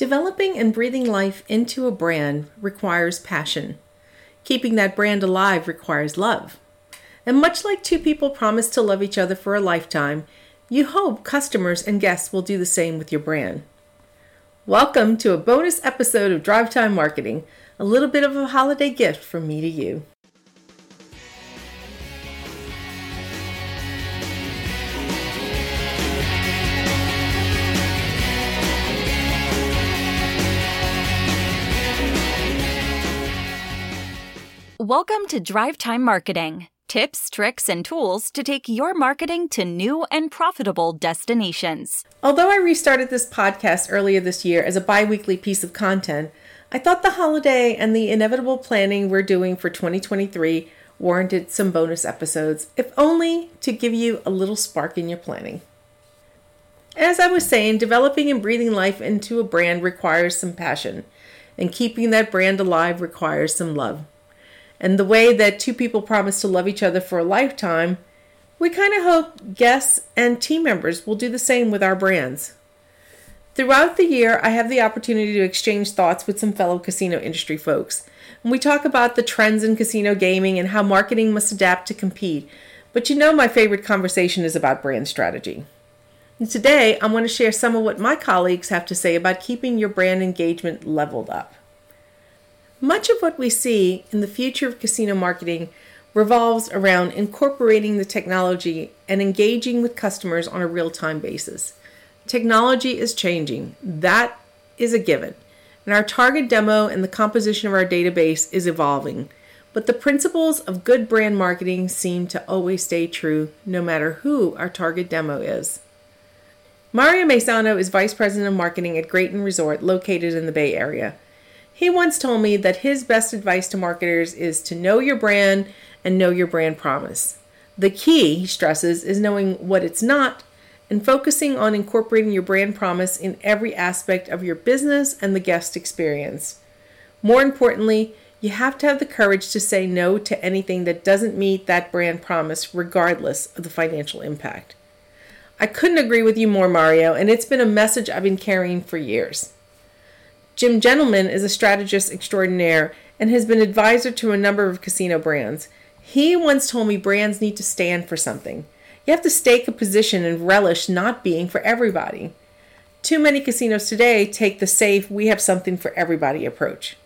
Developing and breathing life into a brand requires passion. Keeping that brand alive requires love. And much like two people promise to love each other for a lifetime, you hope customers and guests will do the same with your brand. Welcome to a bonus episode of Drive Time Marketing, a little bit of a holiday gift from me to you. Welcome to Drive Time Marketing tips, tricks, and tools to take your marketing to new and profitable destinations. Although I restarted this podcast earlier this year as a bi weekly piece of content, I thought the holiday and the inevitable planning we're doing for 2023 warranted some bonus episodes, if only to give you a little spark in your planning. As I was saying, developing and breathing life into a brand requires some passion, and keeping that brand alive requires some love. And the way that two people promise to love each other for a lifetime, we kind of hope guests and team members will do the same with our brands. Throughout the year, I have the opportunity to exchange thoughts with some fellow casino industry folks. And we talk about the trends in casino gaming and how marketing must adapt to compete. But you know, my favorite conversation is about brand strategy. And today, I want to share some of what my colleagues have to say about keeping your brand engagement leveled up. Much of what we see in the future of casino marketing revolves around incorporating the technology and engaging with customers on a real time basis. Technology is changing, that is a given. And our target demo and the composition of our database is evolving. But the principles of good brand marketing seem to always stay true no matter who our target demo is. Mario Maisano is Vice President of Marketing at Graton Resort located in the Bay Area. He once told me that his best advice to marketers is to know your brand and know your brand promise. The key, he stresses, is knowing what it's not and focusing on incorporating your brand promise in every aspect of your business and the guest experience. More importantly, you have to have the courage to say no to anything that doesn't meet that brand promise, regardless of the financial impact. I couldn't agree with you more, Mario, and it's been a message I've been carrying for years. Jim Gentleman is a strategist extraordinaire and has been advisor to a number of casino brands. He once told me brands need to stand for something. You have to stake a position and relish not being for everybody. Too many casinos today take the safe, we have something for everybody approach.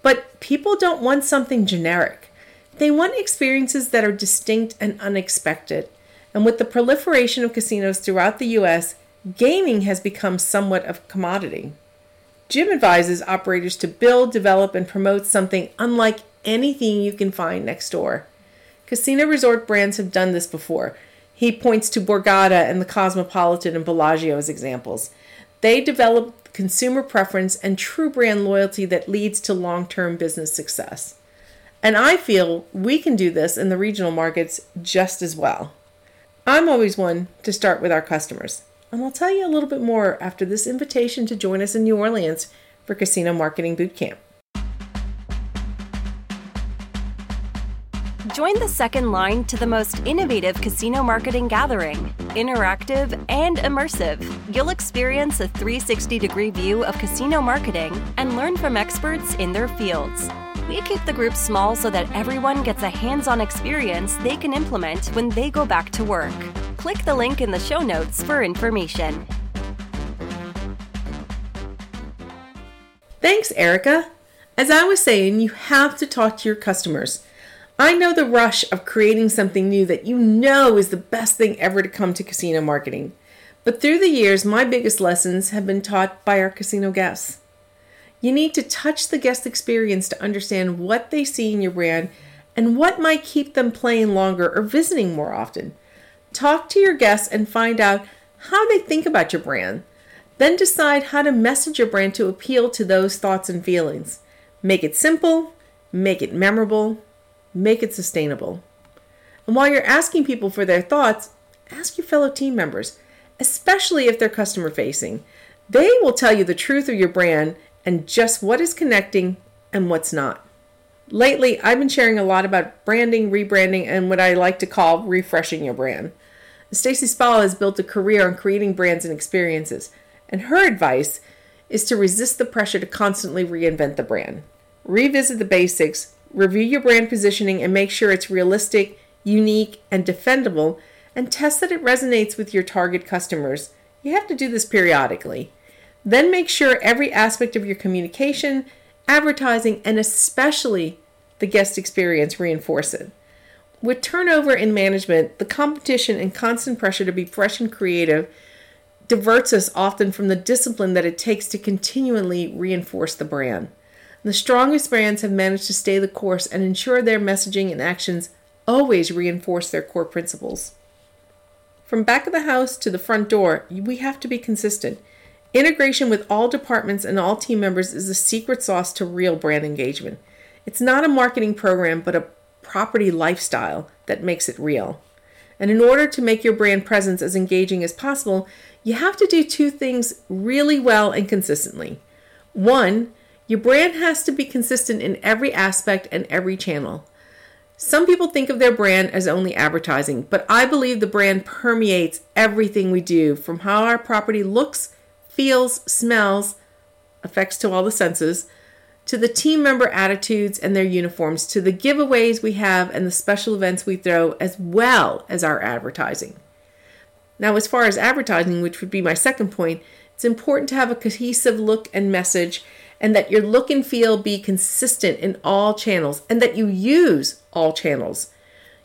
But people don't want something generic. They want experiences that are distinct and unexpected. And with the proliferation of casinos throughout the US, gaming has become somewhat of a commodity. Jim advises operators to build, develop, and promote something unlike anything you can find next door. Casino resort brands have done this before. He points to Borgata and the Cosmopolitan and Bellagio as examples. They develop consumer preference and true brand loyalty that leads to long term business success. And I feel we can do this in the regional markets just as well. I'm always one to start with our customers and I'll tell you a little bit more after this invitation to join us in New Orleans for Casino Marketing Boot Camp. Join the second line to the most innovative casino marketing gathering. Interactive and immersive, you'll experience a 360 degree view of casino marketing and learn from experts in their fields. We keep the group small so that everyone gets a hands on experience they can implement when they go back to work. Click the link in the show notes for information. Thanks, Erica. As I was saying, you have to talk to your customers. I know the rush of creating something new that you know is the best thing ever to come to casino marketing. But through the years, my biggest lessons have been taught by our casino guests. You need to touch the guest experience to understand what they see in your brand and what might keep them playing longer or visiting more often. Talk to your guests and find out how they think about your brand. Then decide how to message your brand to appeal to those thoughts and feelings. Make it simple, make it memorable, make it sustainable. And while you're asking people for their thoughts, ask your fellow team members, especially if they're customer facing. They will tell you the truth of your brand and just what is connecting and what's not. Lately, I've been sharing a lot about branding, rebranding, and what I like to call refreshing your brand. Stacy Spalla has built a career on creating brands and experiences, and her advice is to resist the pressure to constantly reinvent the brand. Revisit the basics, review your brand positioning, and make sure it's realistic, unique, and defendable, and test that it resonates with your target customers. You have to do this periodically. Then make sure every aspect of your communication, advertising, and especially the guest experience reinforce it. With turnover in management, the competition and constant pressure to be fresh and creative diverts us often from the discipline that it takes to continually reinforce the brand. The strongest brands have managed to stay the course and ensure their messaging and actions always reinforce their core principles. From back of the house to the front door, we have to be consistent. Integration with all departments and all team members is the secret sauce to real brand engagement. It's not a marketing program, but a property lifestyle that makes it real. And in order to make your brand presence as engaging as possible, you have to do two things really well and consistently. One, your brand has to be consistent in every aspect and every channel. Some people think of their brand as only advertising, but I believe the brand permeates everything we do from how our property looks, feels, smells, affects to all the senses, to the team member attitudes and their uniforms, to the giveaways we have and the special events we throw, as well as our advertising. Now, as far as advertising, which would be my second point, it's important to have a cohesive look and message, and that your look and feel be consistent in all channels, and that you use all channels.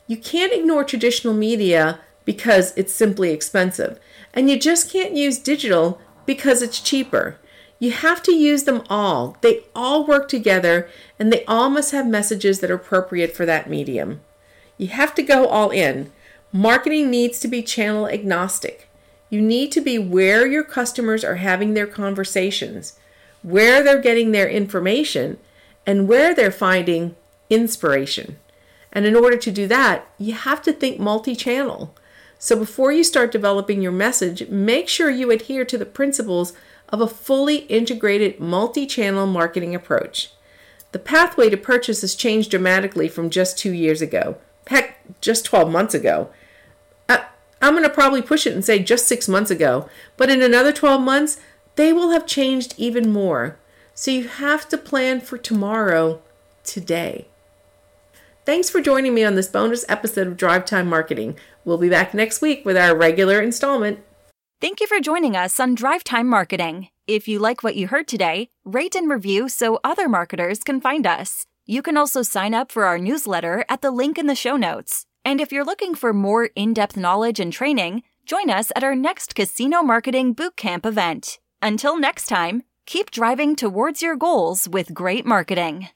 You can't ignore traditional media because it's simply expensive, and you just can't use digital because it's cheaper. You have to use them all. They all work together and they all must have messages that are appropriate for that medium. You have to go all in. Marketing needs to be channel agnostic. You need to be where your customers are having their conversations, where they're getting their information, and where they're finding inspiration. And in order to do that, you have to think multi channel. So before you start developing your message, make sure you adhere to the principles of a fully integrated multi channel marketing approach. The pathway to purchase has changed dramatically from just two years ago. Heck, just 12 months ago. I, I'm going to probably push it and say just six months ago, but in another 12 months, they will have changed even more. So you have to plan for tomorrow today. Thanks for joining me on this bonus episode of Drive Time Marketing. We'll be back next week with our regular installment. Thank you for joining us on Drive Time Marketing. If you like what you heard today, rate and review so other marketers can find us. You can also sign up for our newsletter at the link in the show notes. And if you're looking for more in depth knowledge and training, join us at our next Casino Marketing Bootcamp event. Until next time, keep driving towards your goals with great marketing.